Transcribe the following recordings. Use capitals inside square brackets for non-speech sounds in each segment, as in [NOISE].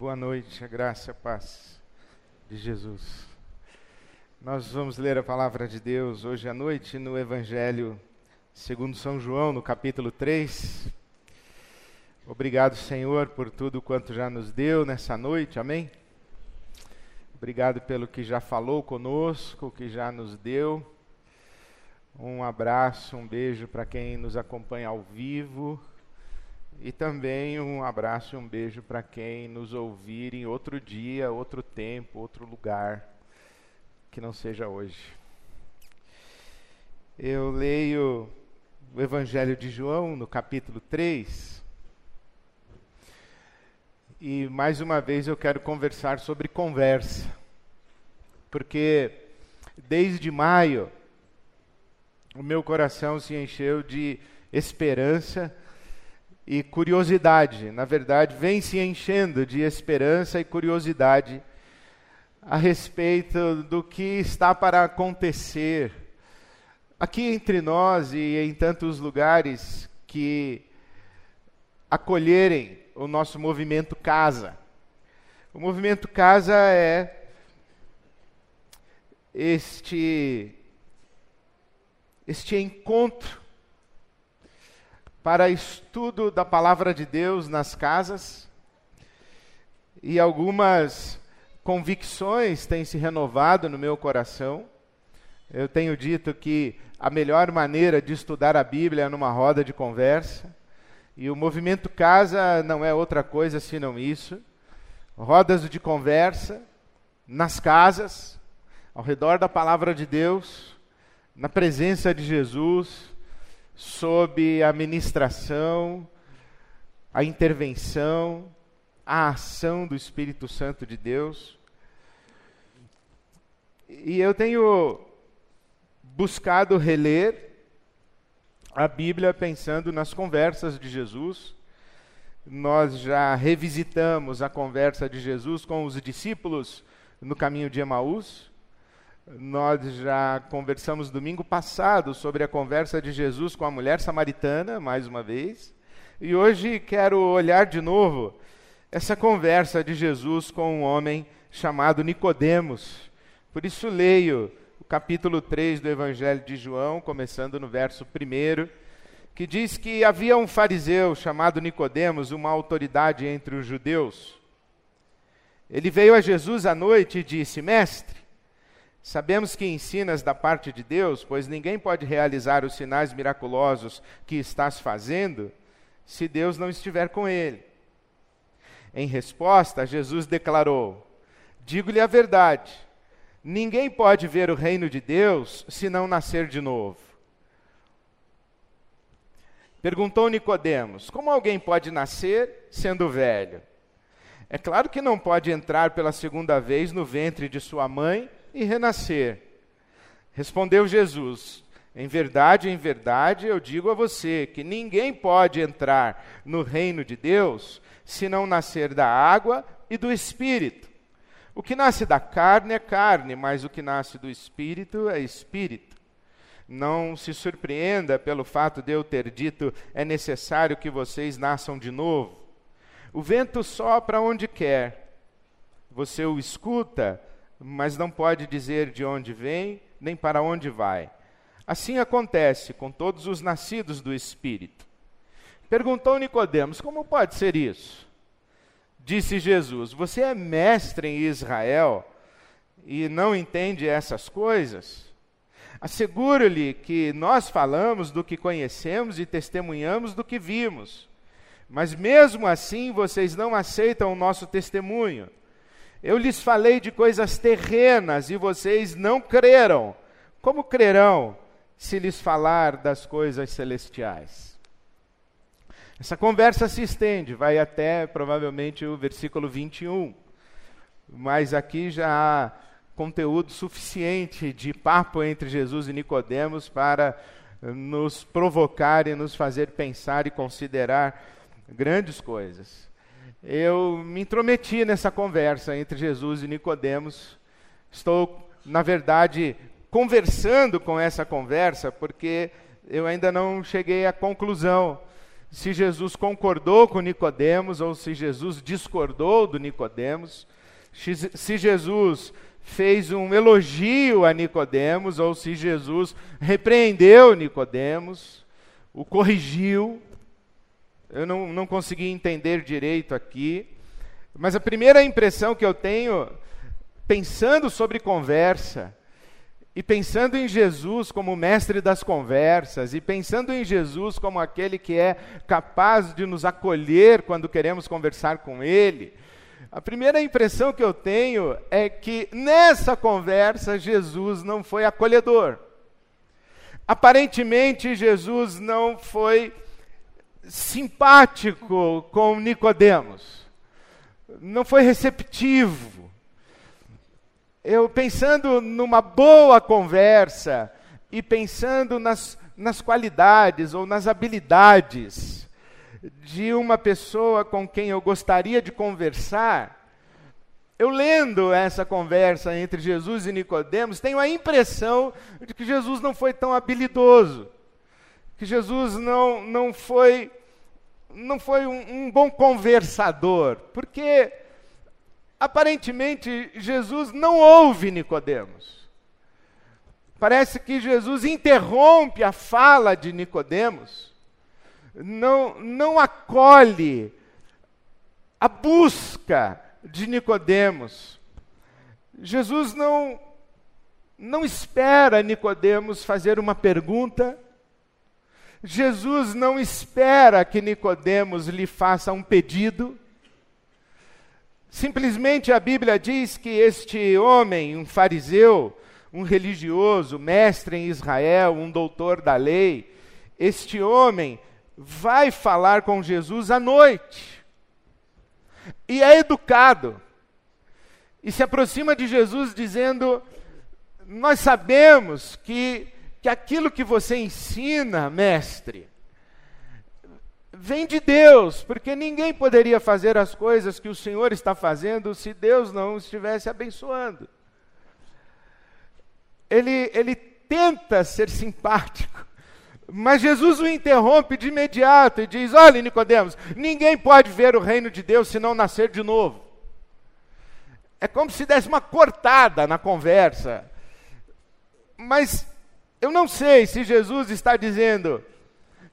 Boa noite, a graça a paz de Jesus. Nós vamos ler a palavra de Deus hoje à noite no Evangelho segundo São João, no capítulo 3. Obrigado, Senhor, por tudo quanto já nos deu nessa noite, amém? Obrigado pelo que já falou conosco, que já nos deu. Um abraço, um beijo para quem nos acompanha ao vivo e também um abraço e um beijo para quem nos ouvir em outro dia, outro tempo, outro lugar, que não seja hoje. Eu leio o Evangelho de João, no capítulo 3. E mais uma vez eu quero conversar sobre conversa. Porque desde maio o meu coração se encheu de esperança e curiosidade. Na verdade, vem se enchendo de esperança e curiosidade a respeito do que está para acontecer aqui entre nós e em tantos lugares que acolherem o nosso movimento casa. O movimento casa é este este encontro para estudo da palavra de Deus nas casas e algumas convicções têm se renovado no meu coração. Eu tenho dito que a melhor maneira de estudar a Bíblia é numa roda de conversa, e o movimento casa não é outra coisa senão isso. Rodas de conversa nas casas, ao redor da palavra de Deus, na presença de Jesus, sob a ministração, a intervenção, a ação do Espírito Santo de Deus. E eu tenho buscado reler a Bíblia pensando nas conversas de Jesus. Nós já revisitamos a conversa de Jesus com os discípulos no caminho de Emaús. Nós já conversamos domingo passado sobre a conversa de Jesus com a mulher samaritana, mais uma vez. E hoje quero olhar de novo essa conversa de Jesus com um homem chamado Nicodemos. Por isso leio o capítulo 3 do Evangelho de João, começando no verso 1, que diz que havia um fariseu chamado Nicodemos, uma autoridade entre os judeus. Ele veio a Jesus à noite e disse: Mestre, Sabemos que ensinas da parte de Deus, pois ninguém pode realizar os sinais miraculosos que estás fazendo se Deus não estiver com ele. Em resposta, Jesus declarou: Digo-lhe a verdade, ninguém pode ver o reino de Deus se não nascer de novo. Perguntou Nicodemos: Como alguém pode nascer sendo velho? É claro que não pode entrar pela segunda vez no ventre de sua mãe e renascer. Respondeu Jesus: Em verdade, em verdade, eu digo a você que ninguém pode entrar no reino de Deus se não nascer da água e do espírito. O que nasce da carne é carne, mas o que nasce do espírito é espírito. Não se surpreenda pelo fato de eu ter dito é necessário que vocês nasçam de novo. O vento sopra onde quer. Você o escuta, mas não pode dizer de onde vem nem para onde vai. Assim acontece com todos os nascidos do Espírito. Perguntou Nicodemos: Como pode ser isso? Disse Jesus: Você é mestre em Israel e não entende essas coisas? Asseguro-lhe que nós falamos do que conhecemos e testemunhamos do que vimos. Mas mesmo assim vocês não aceitam o nosso testemunho. Eu lhes falei de coisas terrenas e vocês não creram. Como crerão se lhes falar das coisas celestiais? Essa conversa se estende, vai até provavelmente o versículo 21. Mas aqui já há conteúdo suficiente de papo entre Jesus e Nicodemos para nos provocar e nos fazer pensar e considerar grandes coisas eu me intrometi nessa conversa entre Jesus e Nicodemos. Estou, na verdade, conversando com essa conversa porque eu ainda não cheguei à conclusão se Jesus concordou com Nicodemos ou se Jesus discordou do Nicodemos, se Jesus fez um elogio a Nicodemos ou se Jesus repreendeu Nicodemos, o corrigiu. Eu não, não consegui entender direito aqui. Mas a primeira impressão que eu tenho, pensando sobre conversa, e pensando em Jesus como mestre das conversas, e pensando em Jesus como aquele que é capaz de nos acolher quando queremos conversar com Ele, a primeira impressão que eu tenho é que nessa conversa Jesus não foi acolhedor. Aparentemente Jesus não foi simpático com Nicodemos. Não foi receptivo. Eu pensando numa boa conversa e pensando nas, nas qualidades ou nas habilidades de uma pessoa com quem eu gostaria de conversar, eu lendo essa conversa entre Jesus e Nicodemos, tenho a impressão de que Jesus não foi tão habilidoso, que Jesus não, não foi não foi um, um bom conversador, porque aparentemente Jesus não ouve Nicodemos. Parece que Jesus interrompe a fala de Nicodemos não, não acolhe a busca de Nicodemos. Jesus não não espera Nicodemos fazer uma pergunta. Jesus não espera que Nicodemos lhe faça um pedido. Simplesmente a Bíblia diz que este homem, um fariseu, um religioso, mestre em Israel, um doutor da lei, este homem vai falar com Jesus à noite. E é educado. E se aproxima de Jesus dizendo: Nós sabemos que, que aquilo que você ensina, mestre, vem de Deus, porque ninguém poderia fazer as coisas que o Senhor está fazendo se Deus não estivesse abençoando. Ele, ele tenta ser simpático, mas Jesus o interrompe de imediato e diz: Olha, Nicodemos, ninguém pode ver o reino de Deus se não nascer de novo. É como se desse uma cortada na conversa. Mas eu não sei se Jesus está dizendo: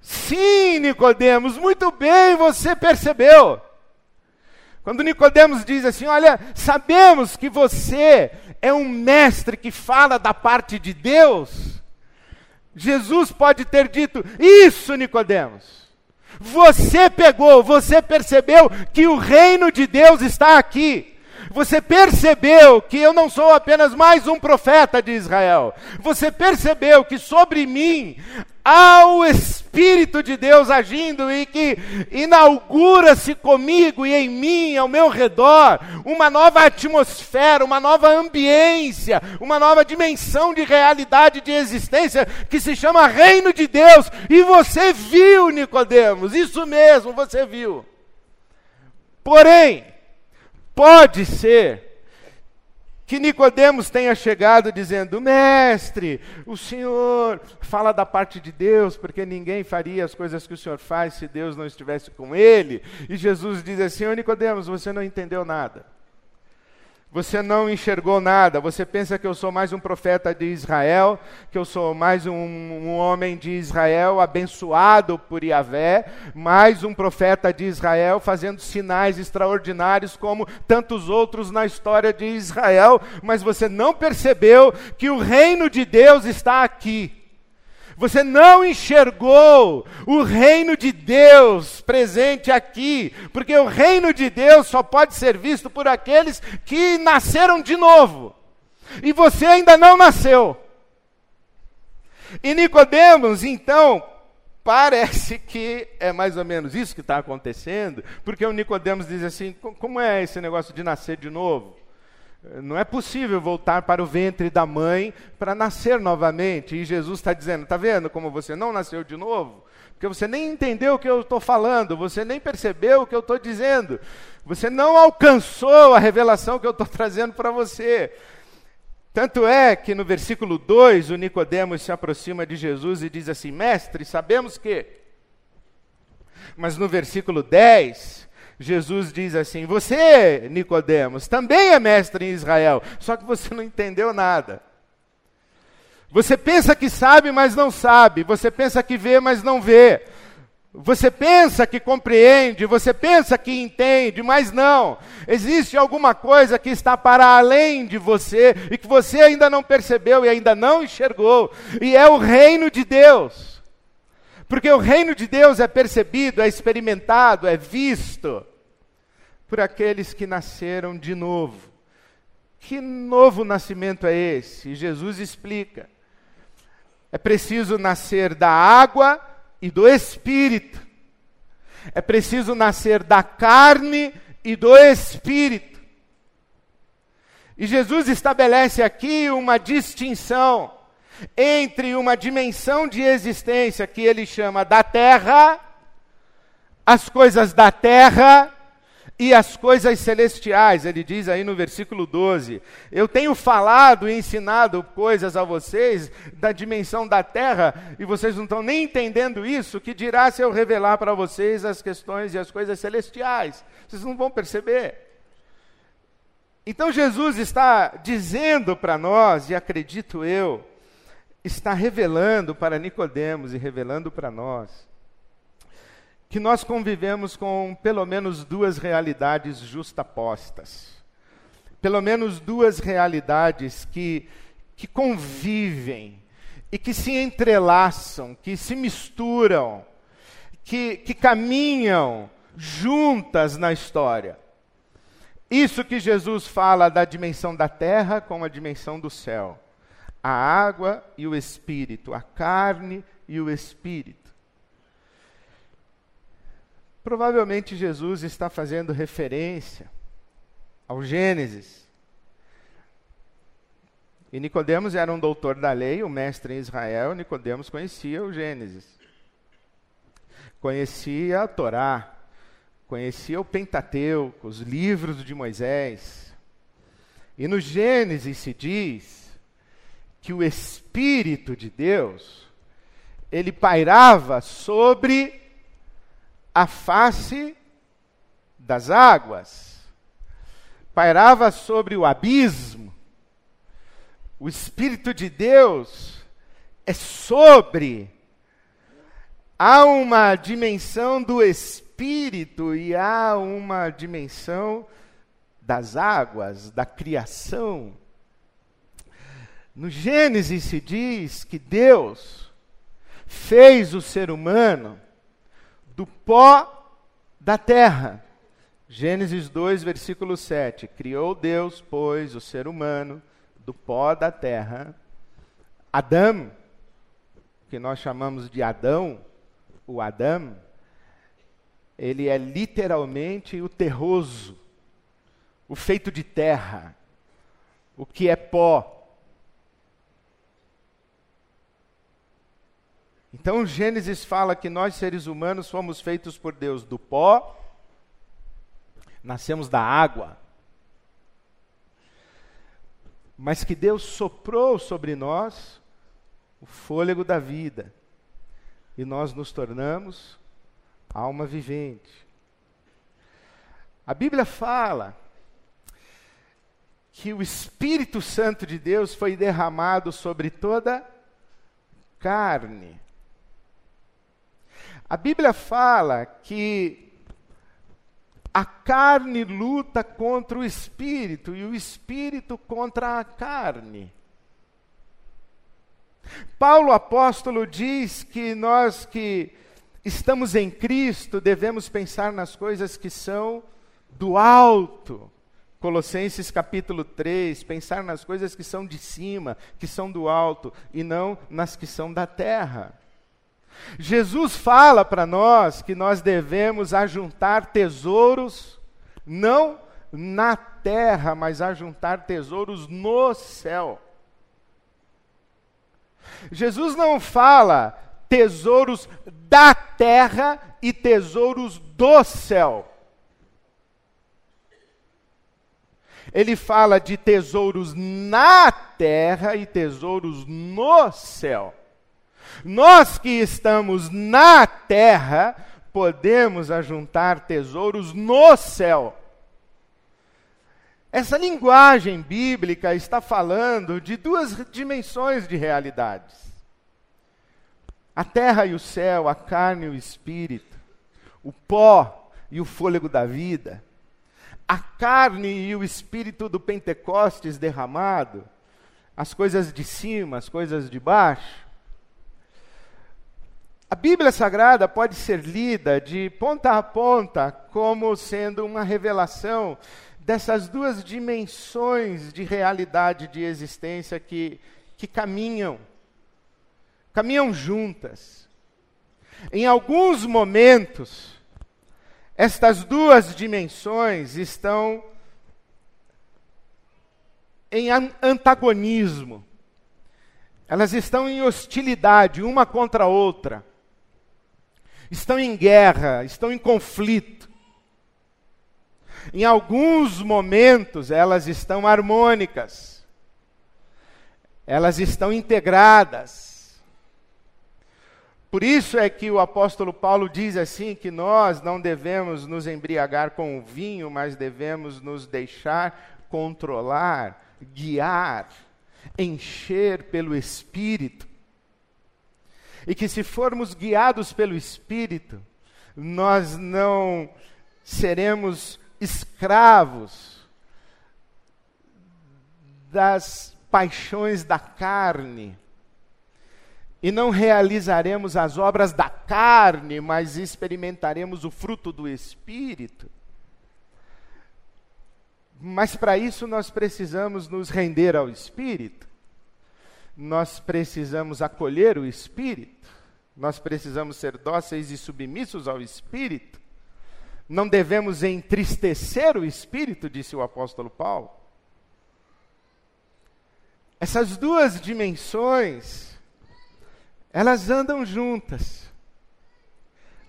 Sim, Nicodemos, muito bem, você percebeu. Quando Nicodemos diz assim: "Olha, sabemos que você é um mestre que fala da parte de Deus", Jesus pode ter dito: Isso, Nicodemos. Você pegou, você percebeu que o reino de Deus está aqui. Você percebeu que eu não sou apenas mais um profeta de Israel. Você percebeu que sobre mim há o Espírito de Deus agindo e que inaugura-se comigo e em mim, ao meu redor, uma nova atmosfera, uma nova ambiência, uma nova dimensão de realidade de existência que se chama Reino de Deus. E você viu, Nicodemos, isso mesmo, você viu. Porém, pode ser que Nicodemos tenha chegado dizendo: "Mestre, o Senhor fala da parte de Deus, porque ninguém faria as coisas que o Senhor faz se Deus não estivesse com ele". E Jesus diz assim: "Ô Nicodemos, você não entendeu nada. Você não enxergou nada. Você pensa que eu sou mais um profeta de Israel, que eu sou mais um, um, homem de Israel abençoado por Yahvé, mais um profeta de Israel fazendo sinais extraordinários como tantos outros na história de Israel. Mas você não percebeu que o reino de Deus está aqui. Você não enxergou o reino de Deus presente aqui, porque o reino de Deus só pode ser visto por aqueles que nasceram de novo. E você ainda não nasceu. E Nicodemos, então, parece que é mais ou menos isso que está acontecendo, porque o Nicodemos diz assim: como é esse negócio de nascer de novo? Não é possível voltar para o ventre da mãe para nascer novamente. E Jesus está dizendo: está vendo como você não nasceu de novo? Porque você nem entendeu o que eu estou falando, você nem percebeu o que eu estou dizendo, você não alcançou a revelação que eu estou trazendo para você. Tanto é que no versículo 2, o Nicodemos se aproxima de Jesus e diz assim: Mestre, sabemos que Mas no versículo 10, Jesus diz assim: Você, Nicodemos, também é mestre em Israel, só que você não entendeu nada. Você pensa que sabe, mas não sabe. Você pensa que vê, mas não vê. Você pensa que compreende, você pensa que entende, mas não. Existe alguma coisa que está para além de você e que você ainda não percebeu e ainda não enxergou, e é o reino de Deus. Porque o reino de Deus é percebido, é experimentado, é visto por aqueles que nasceram de novo. Que novo nascimento é esse? E Jesus explica. É preciso nascer da água e do espírito. É preciso nascer da carne e do espírito. E Jesus estabelece aqui uma distinção entre uma dimensão de existência que ele chama da terra, as coisas da terra, e as coisas celestiais. Ele diz aí no versículo 12: Eu tenho falado e ensinado coisas a vocês da dimensão da terra e vocês não estão nem entendendo isso. Que dirá se eu revelar para vocês as questões e as coisas celestiais? Vocês não vão perceber. Então Jesus está dizendo para nós, e acredito eu, está revelando para Nicodemos e revelando para nós, que nós convivemos com pelo menos duas realidades justapostas. Pelo menos duas realidades que, que convivem e que se entrelaçam, que se misturam, que, que caminham juntas na história. Isso que Jesus fala da dimensão da terra com a dimensão do céu. A água e o espírito, a carne e o espírito. Provavelmente Jesus está fazendo referência ao Gênesis. E Nicodemos era um doutor da lei, o um mestre em Israel, Nicodemos conhecia o Gênesis. Conhecia a Torá, conhecia o Pentateuco, os livros de Moisés. E no Gênesis se diz que o espírito de Deus ele pairava sobre a face das águas, pairava sobre o abismo. O Espírito de Deus é sobre. Há uma dimensão do Espírito e há uma dimensão das águas, da criação. No Gênesis se diz que Deus fez o ser humano do pó da terra. Gênesis 2, versículo 7. Criou Deus, pois, o ser humano do pó da terra. Adão, que nós chamamos de Adão, o Adão, ele é literalmente o terroso, o feito de terra, o que é pó. Então Gênesis fala que nós seres humanos fomos feitos por Deus do pó, nascemos da água. Mas que Deus soprou sobre nós o fôlego da vida e nós nos tornamos alma vivente. A Bíblia fala que o Espírito Santo de Deus foi derramado sobre toda carne. A Bíblia fala que a carne luta contra o espírito e o espírito contra a carne. Paulo apóstolo diz que nós que estamos em Cristo devemos pensar nas coisas que são do alto. Colossenses capítulo 3, pensar nas coisas que são de cima, que são do alto, e não nas que são da terra. Jesus fala para nós que nós devemos ajuntar tesouros, não na terra, mas ajuntar tesouros no céu. Jesus não fala tesouros da terra e tesouros do céu. Ele fala de tesouros na terra e tesouros no céu. Nós que estamos na terra podemos ajuntar tesouros no céu. Essa linguagem bíblica está falando de duas dimensões de realidades: a terra e o céu, a carne e o espírito, o pó e o fôlego da vida, a carne e o espírito do Pentecostes derramado, as coisas de cima, as coisas de baixo. A Bíblia Sagrada pode ser lida de ponta a ponta como sendo uma revelação dessas duas dimensões de realidade de existência que, que caminham, caminham juntas. Em alguns momentos, estas duas dimensões estão em antagonismo, elas estão em hostilidade uma contra a outra estão em guerra, estão em conflito. Em alguns momentos elas estão harmônicas, elas estão integradas. Por isso é que o apóstolo Paulo diz assim: que nós não devemos nos embriagar com o vinho, mas devemos nos deixar controlar, guiar, encher pelo Espírito e que se formos guiados pelo Espírito, nós não seremos escravos das paixões da carne e não realizaremos as obras da carne, mas experimentaremos o fruto do Espírito. Mas para isso nós precisamos nos render ao Espírito nós precisamos acolher o Espírito, nós precisamos ser dóceis e submissos ao Espírito, não devemos entristecer o Espírito, disse o apóstolo Paulo. Essas duas dimensões, elas andam juntas,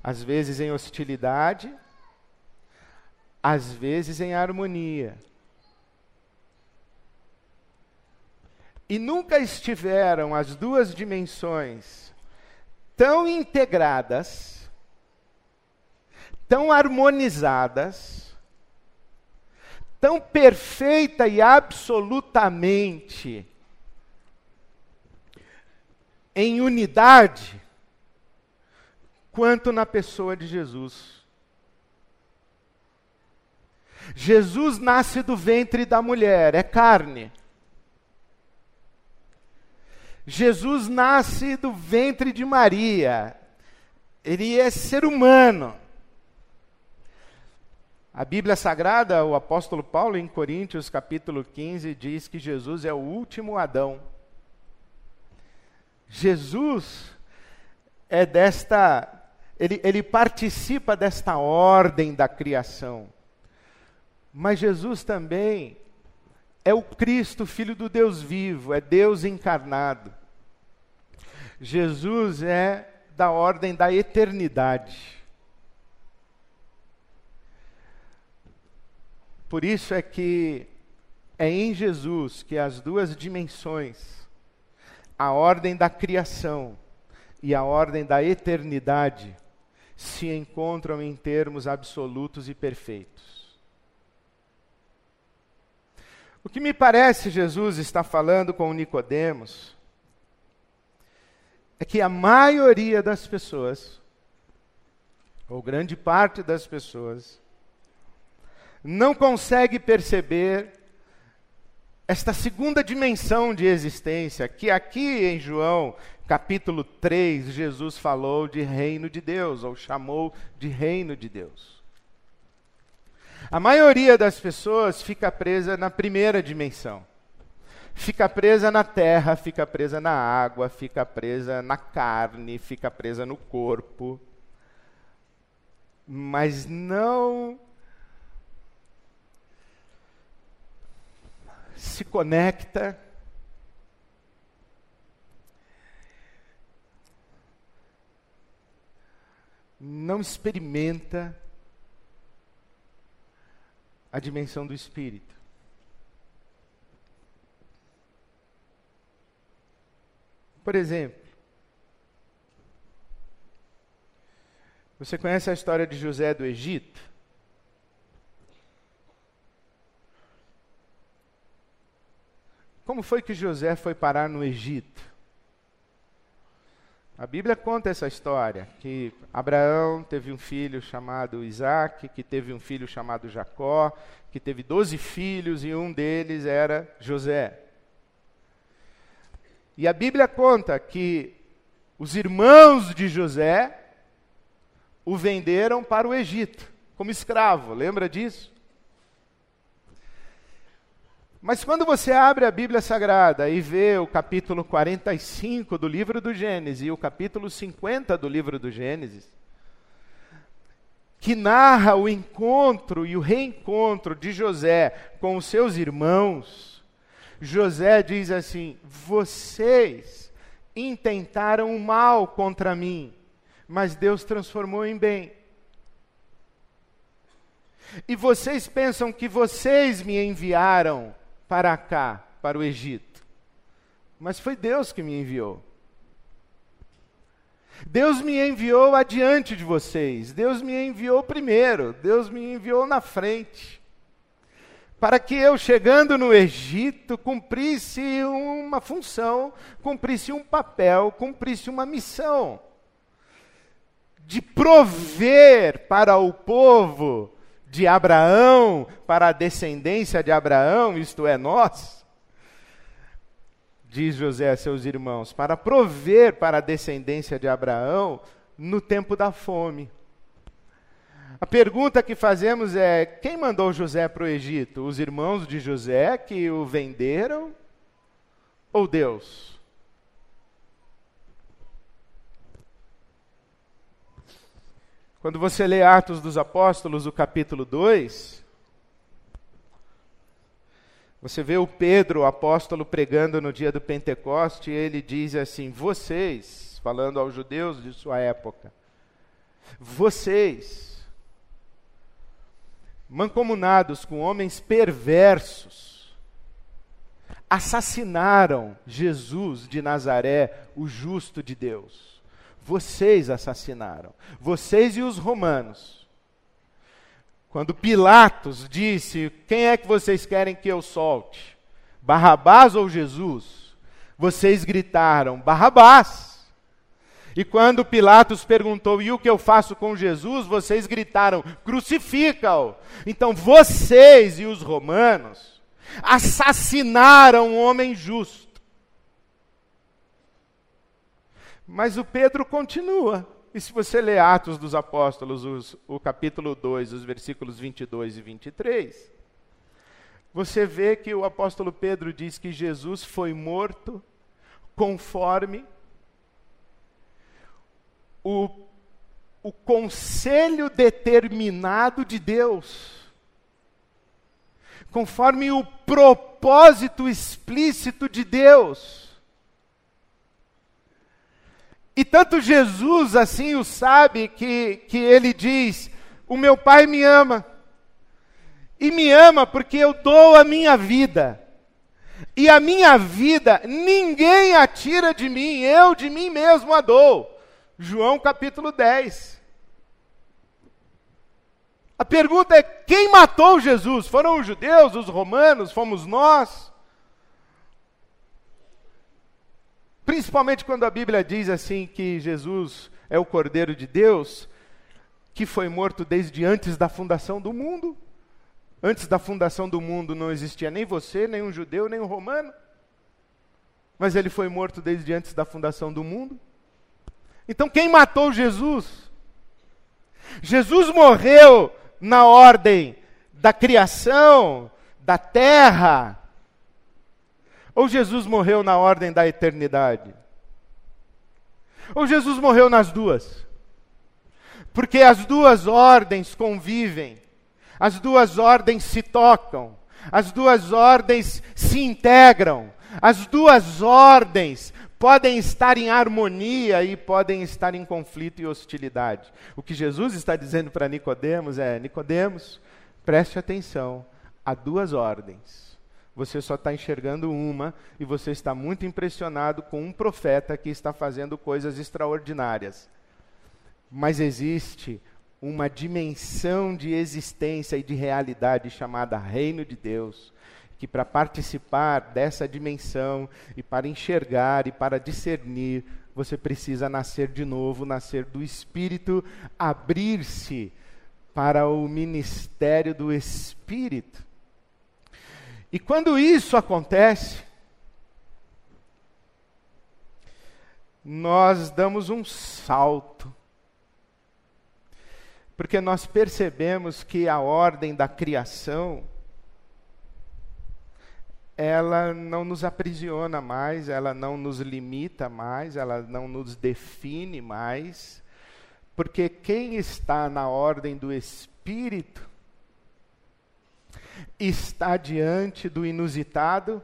às vezes em hostilidade, às vezes em harmonia. E nunca estiveram as duas dimensões tão integradas, tão harmonizadas, tão perfeita e absolutamente em unidade, quanto na pessoa de Jesus. Jesus nasce do ventre da mulher, é carne. Jesus nasce do ventre de Maria. Ele é ser humano. A Bíblia Sagrada, o apóstolo Paulo, em Coríntios capítulo 15, diz que Jesus é o último Adão. Jesus é desta, ele, ele participa desta ordem da criação. Mas Jesus também é o Cristo, Filho do Deus vivo, é Deus encarnado. Jesus é da ordem da eternidade. Por isso é que é em Jesus que as duas dimensões, a ordem da criação e a ordem da eternidade, se encontram em termos absolutos e perfeitos. O que me parece Jesus está falando com Nicodemos é que a maioria das pessoas, ou grande parte das pessoas, não consegue perceber esta segunda dimensão de existência, que aqui em João capítulo 3, Jesus falou de reino de Deus, ou chamou de reino de Deus. A maioria das pessoas fica presa na primeira dimensão fica presa na terra, fica presa na água, fica presa na carne, fica presa no corpo. Mas não se conecta não experimenta a dimensão do espírito. Por exemplo, Você conhece a história de José do Egito? Como foi que José foi parar no Egito? A Bíblia conta essa história, que Abraão teve um filho chamado Isaac, que teve um filho chamado Jacó, que teve doze filhos e um deles era José. E a Bíblia conta que os irmãos de José o venderam para o Egito, como escravo, lembra disso? Mas quando você abre a Bíblia Sagrada e vê o capítulo 45 do livro do Gênesis e o capítulo 50 do livro do Gênesis, que narra o encontro e o reencontro de José com os seus irmãos, José diz assim: Vocês intentaram o mal contra mim, mas Deus transformou em bem. E vocês pensam que vocês me enviaram para cá, para o Egito. Mas foi Deus que me enviou. Deus me enviou adiante de vocês. Deus me enviou primeiro. Deus me enviou na frente. Para que eu, chegando no Egito, cumprisse uma função, cumprisse um papel, cumprisse uma missão. De prover para o povo de Abraão para a descendência de Abraão, isto é, nós, diz José a seus irmãos, para prover para a descendência de Abraão no tempo da fome. A pergunta que fazemos é: quem mandou José para o Egito? Os irmãos de José que o venderam ou Deus? Quando você lê Atos dos Apóstolos, o capítulo 2, você vê o Pedro, o apóstolo, pregando no dia do Pentecoste, e ele diz assim: Vocês, falando aos judeus de sua época, vocês, mancomunados com homens perversos, assassinaram Jesus de Nazaré, o justo de Deus. Vocês assassinaram, vocês e os romanos. Quando Pilatos disse: Quem é que vocês querem que eu solte? Barrabás ou Jesus? Vocês gritaram: Barrabás. E quando Pilatos perguntou: E o que eu faço com Jesus? Vocês gritaram: Crucifica-o. Então vocês e os romanos assassinaram um homem justo Mas o Pedro continua. E se você ler Atos dos Apóstolos, os, o capítulo 2, os versículos 22 e 23, você vê que o apóstolo Pedro diz que Jesus foi morto conforme o, o conselho determinado de Deus, conforme o propósito explícito de Deus. E tanto Jesus assim o sabe que, que ele diz: O meu Pai me ama. E me ama porque eu dou a minha vida. E a minha vida ninguém a tira de mim, eu de mim mesmo a dou. João capítulo 10. A pergunta é: quem matou Jesus? Foram os judeus, os romanos, fomos nós? Principalmente quando a Bíblia diz assim que Jesus é o Cordeiro de Deus, que foi morto desde antes da fundação do mundo. Antes da fundação do mundo não existia nem você, nem um judeu, nem um romano. Mas ele foi morto desde antes da fundação do mundo. Então quem matou Jesus? Jesus morreu na ordem da criação, da terra, ou Jesus morreu na ordem da eternidade? Ou Jesus morreu nas duas? Porque as duas ordens convivem, as duas ordens se tocam, as duas ordens se integram, as duas ordens podem estar em harmonia e podem estar em conflito e hostilidade. O que Jesus está dizendo para Nicodemos é: Nicodemos, preste atenção, há duas ordens você só está enxergando uma e você está muito impressionado com um profeta que está fazendo coisas extraordinárias. Mas existe uma dimensão de existência e de realidade chamada Reino de Deus, que para participar dessa dimensão e para enxergar e para discernir, você precisa nascer de novo, nascer do Espírito, abrir-se para o ministério do Espírito. E quando isso acontece, nós damos um salto. Porque nós percebemos que a ordem da criação ela não nos aprisiona mais, ela não nos limita mais, ela não nos define mais, porque quem está na ordem do Espírito está diante do inusitado,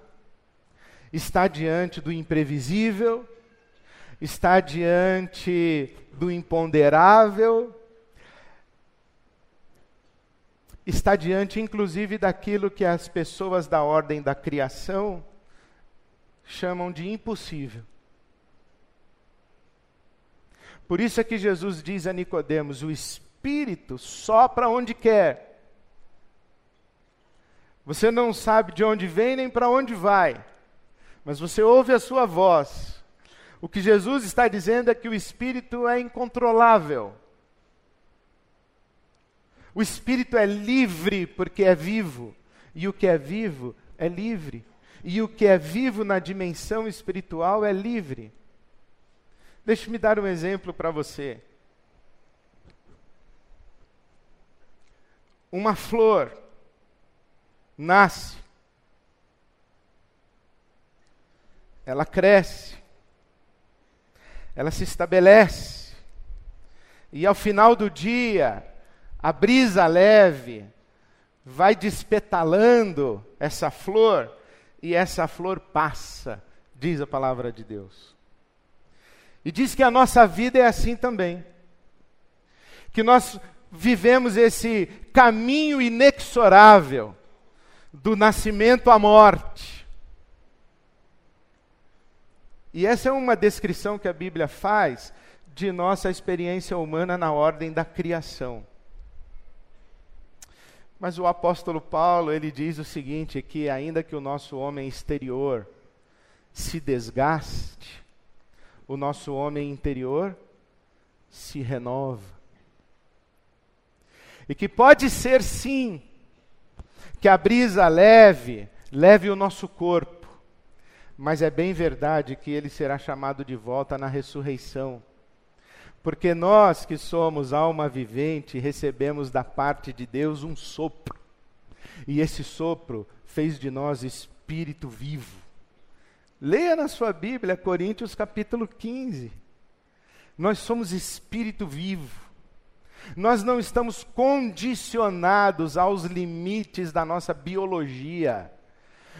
está diante do imprevisível, está diante do imponderável, está diante, inclusive, daquilo que as pessoas da ordem da criação chamam de impossível. Por isso é que Jesus diz a Nicodemos: o Espírito sopra onde quer. Você não sabe de onde vem nem para onde vai, mas você ouve a sua voz. O que Jesus está dizendo é que o Espírito é incontrolável. O espírito é livre porque é vivo, e o que é vivo é livre. E o que é vivo na dimensão espiritual é livre. Deixe-me dar um exemplo para você. Uma flor nasce, ela cresce, ela se estabelece, e ao final do dia, a brisa leve vai despetalando essa flor e essa flor passa, diz a palavra de Deus. E diz que a nossa vida é assim também. Que nós vivemos esse caminho inexorável do nascimento à morte. E essa é uma descrição que a Bíblia faz de nossa experiência humana na ordem da criação. Mas o apóstolo Paulo, ele diz o seguinte, que ainda que o nosso homem exterior se desgaste, o nosso homem interior se renova. E que pode ser sim que a brisa leve, leve o nosso corpo, mas é bem verdade que ele será chamado de volta na ressurreição porque nós que somos alma vivente recebemos da parte de Deus um sopro. E esse sopro fez de nós espírito vivo. Leia na sua Bíblia Coríntios capítulo 15. Nós somos espírito vivo. Nós não estamos condicionados aos limites da nossa biologia.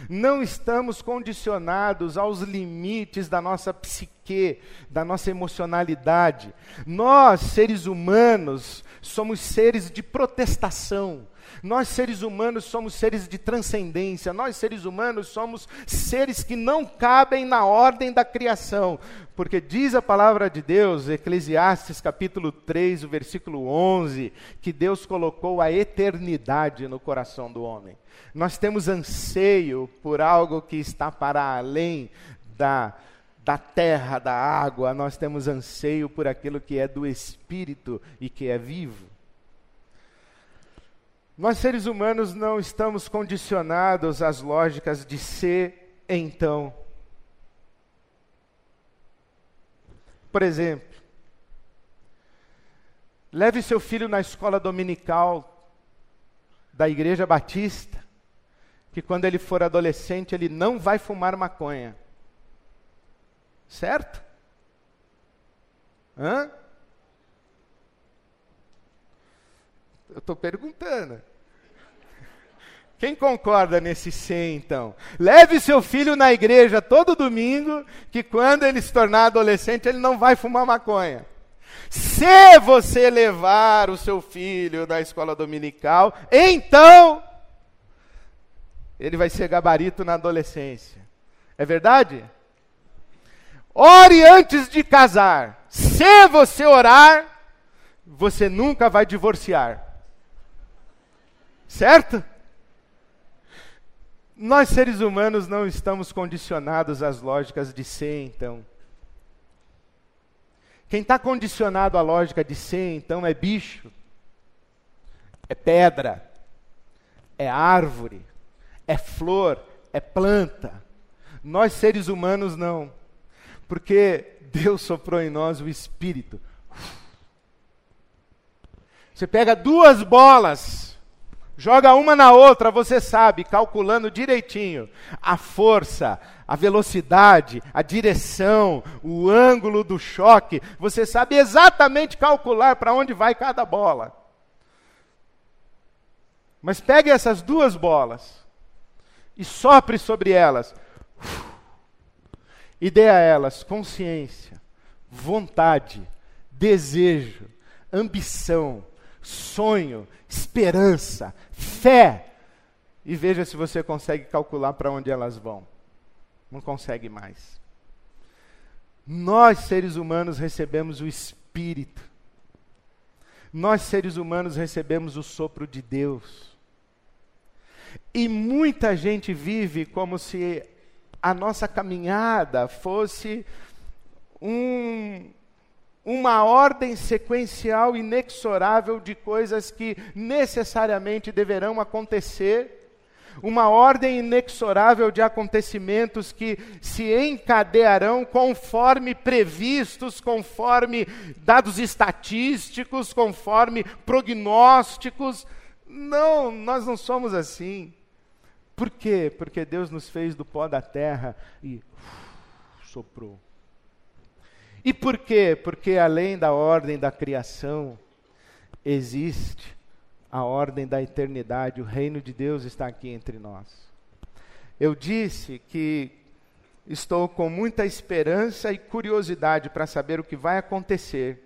Não estamos condicionados aos limites da nossa psique, da nossa emocionalidade. Nós, seres humanos, somos seres de protestação. Nós, seres humanos, somos seres de transcendência. Nós, seres humanos, somos seres que não cabem na ordem da criação. Porque diz a palavra de Deus, Eclesiastes capítulo 3, o versículo 11, que Deus colocou a eternidade no coração do homem. Nós temos anseio por algo que está para além da, da terra, da água, nós temos anseio por aquilo que é do espírito e que é vivo. Nós seres humanos não estamos condicionados às lógicas de ser então. Por exemplo, leve seu filho na escola dominical da Igreja Batista, que quando ele for adolescente ele não vai fumar maconha. Certo? Hã? Eu estou perguntando. Quem concorda nesse sim, então? Leve seu filho na igreja todo domingo, que quando ele se tornar adolescente, ele não vai fumar maconha. Se você levar o seu filho na escola dominical, então ele vai ser gabarito na adolescência. É verdade? Ore antes de casar. Se você orar, você nunca vai divorciar. Certo? Nós seres humanos não estamos condicionados às lógicas de ser, então. Quem está condicionado à lógica de ser, então, é bicho, é pedra, é árvore, é flor, é planta. Nós seres humanos não, porque Deus soprou em nós o Espírito. Você pega duas bolas, joga uma na outra, você sabe, calculando direitinho a força, a velocidade, a direção, o ângulo do choque, você sabe exatamente calcular para onde vai cada bola. Mas pegue essas duas bolas e sopre sobre elas. E dê a elas consciência, vontade, desejo, ambição, sonho, esperança, fé. E veja se você consegue calcular para onde elas vão. Não consegue mais. Nós, seres humanos, recebemos o Espírito. Nós, seres humanos, recebemos o sopro de Deus. E muita gente vive como se a nossa caminhada fosse um, uma ordem sequencial inexorável de coisas que necessariamente deverão acontecer, uma ordem inexorável de acontecimentos que se encadearão conforme previstos, conforme dados estatísticos, conforme prognósticos. Não, nós não somos assim. Por quê? Porque Deus nos fez do pó da terra e uf, soprou. E por quê? Porque além da ordem da criação, existe a ordem da eternidade, o reino de Deus está aqui entre nós. Eu disse que estou com muita esperança e curiosidade para saber o que vai acontecer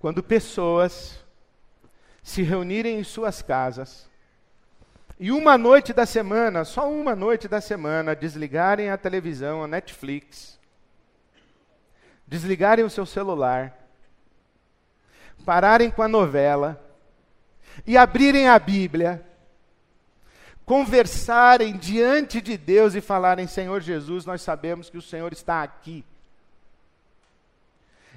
quando pessoas se reunirem em suas casas e uma noite da semana, só uma noite da semana, desligarem a televisão, a Netflix, desligarem o seu celular, pararem com a novela e abrirem a Bíblia, conversarem diante de Deus e falarem: Senhor Jesus, nós sabemos que o Senhor está aqui.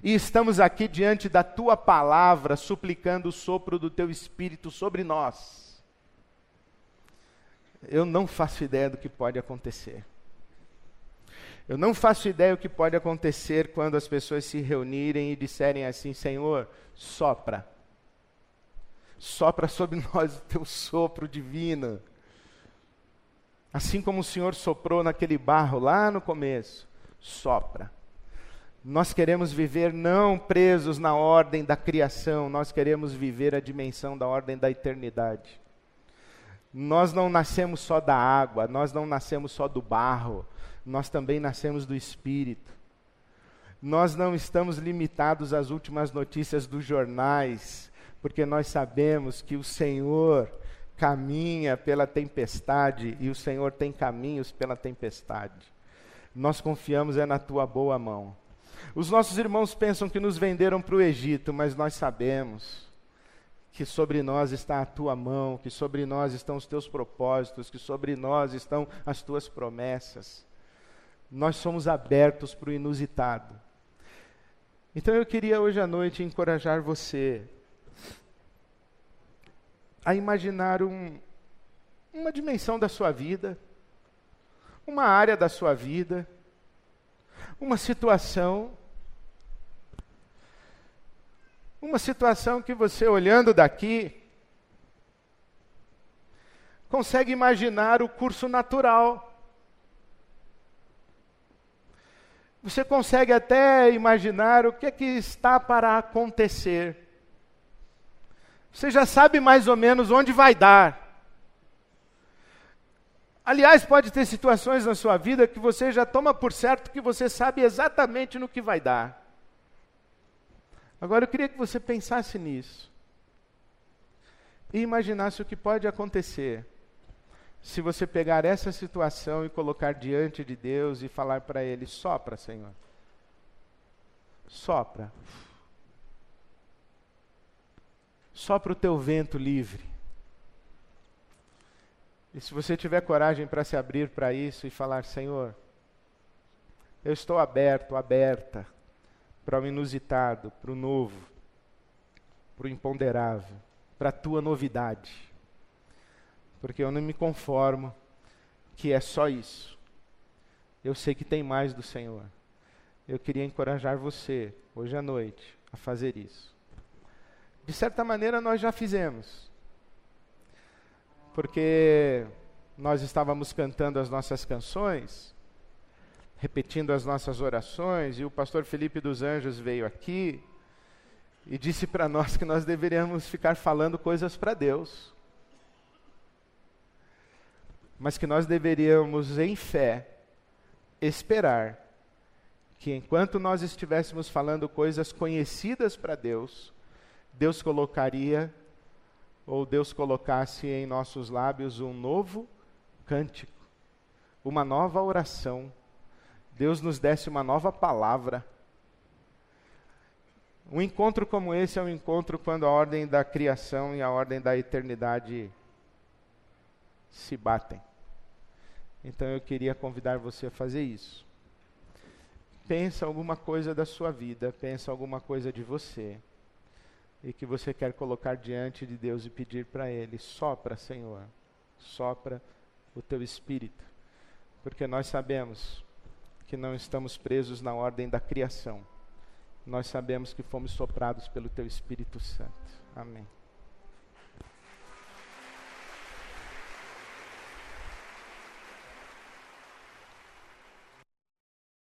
E estamos aqui diante da tua palavra, suplicando o sopro do teu espírito sobre nós. Eu não faço ideia do que pode acontecer. Eu não faço ideia o que pode acontecer quando as pessoas se reunirem e disserem assim: Senhor, sopra. Sopra sobre [LAUGHS] nós o teu sopro divino. Assim como o Senhor soprou naquele barro lá no começo, sopra. Nós queremos viver não presos na ordem da criação, nós queremos viver a dimensão da ordem da eternidade. Nós não nascemos só da água, nós não nascemos só do barro, nós também nascemos do Espírito. Nós não estamos limitados às últimas notícias dos jornais, porque nós sabemos que o Senhor caminha pela tempestade e o Senhor tem caminhos pela tempestade. Nós confiamos é na tua boa mão. Os nossos irmãos pensam que nos venderam para o Egito, mas nós sabemos que sobre nós está a tua mão, que sobre nós estão os teus propósitos, que sobre nós estão as tuas promessas nós somos abertos para o inusitado. Então eu queria hoje à noite encorajar você a imaginar um, uma dimensão da sua vida, uma área da sua vida, uma situação, uma situação que você olhando daqui consegue imaginar o curso natural Você consegue até imaginar o que é que está para acontecer. Você já sabe mais ou menos onde vai dar. Aliás, pode ter situações na sua vida que você já toma por certo que você sabe exatamente no que vai dar. Agora eu queria que você pensasse nisso. E imaginasse o que pode acontecer se você pegar essa situação e colocar diante de Deus e falar para Ele: sopra, Senhor. Sopra. Sopra o teu vento livre. E se você tiver coragem para se abrir para isso e falar, Senhor, eu estou aberto, aberta para o inusitado, para o novo, para o imponderável, para a tua novidade. Porque eu não me conformo que é só isso. Eu sei que tem mais do Senhor. Eu queria encorajar você, hoje à noite, a fazer isso. De certa maneira, nós já fizemos porque nós estávamos cantando as nossas canções, repetindo as nossas orações, e o pastor Felipe dos Anjos veio aqui e disse para nós que nós deveríamos ficar falando coisas para Deus, mas que nós deveríamos, em fé, esperar que enquanto nós estivéssemos falando coisas conhecidas para Deus, Deus colocaria ou Deus colocasse em nossos lábios um novo cântico, uma nova oração, Deus nos desse uma nova palavra. Um encontro como esse é um encontro quando a ordem da criação e a ordem da eternidade se batem. Então eu queria convidar você a fazer isso. Pensa alguma coisa da sua vida, pensa alguma coisa de você e que você quer colocar diante de Deus e pedir para Ele: sopra, Senhor, sopra o teu espírito, porque nós sabemos que não estamos presos na ordem da criação, nós sabemos que fomos soprados pelo teu Espírito Santo. Amém.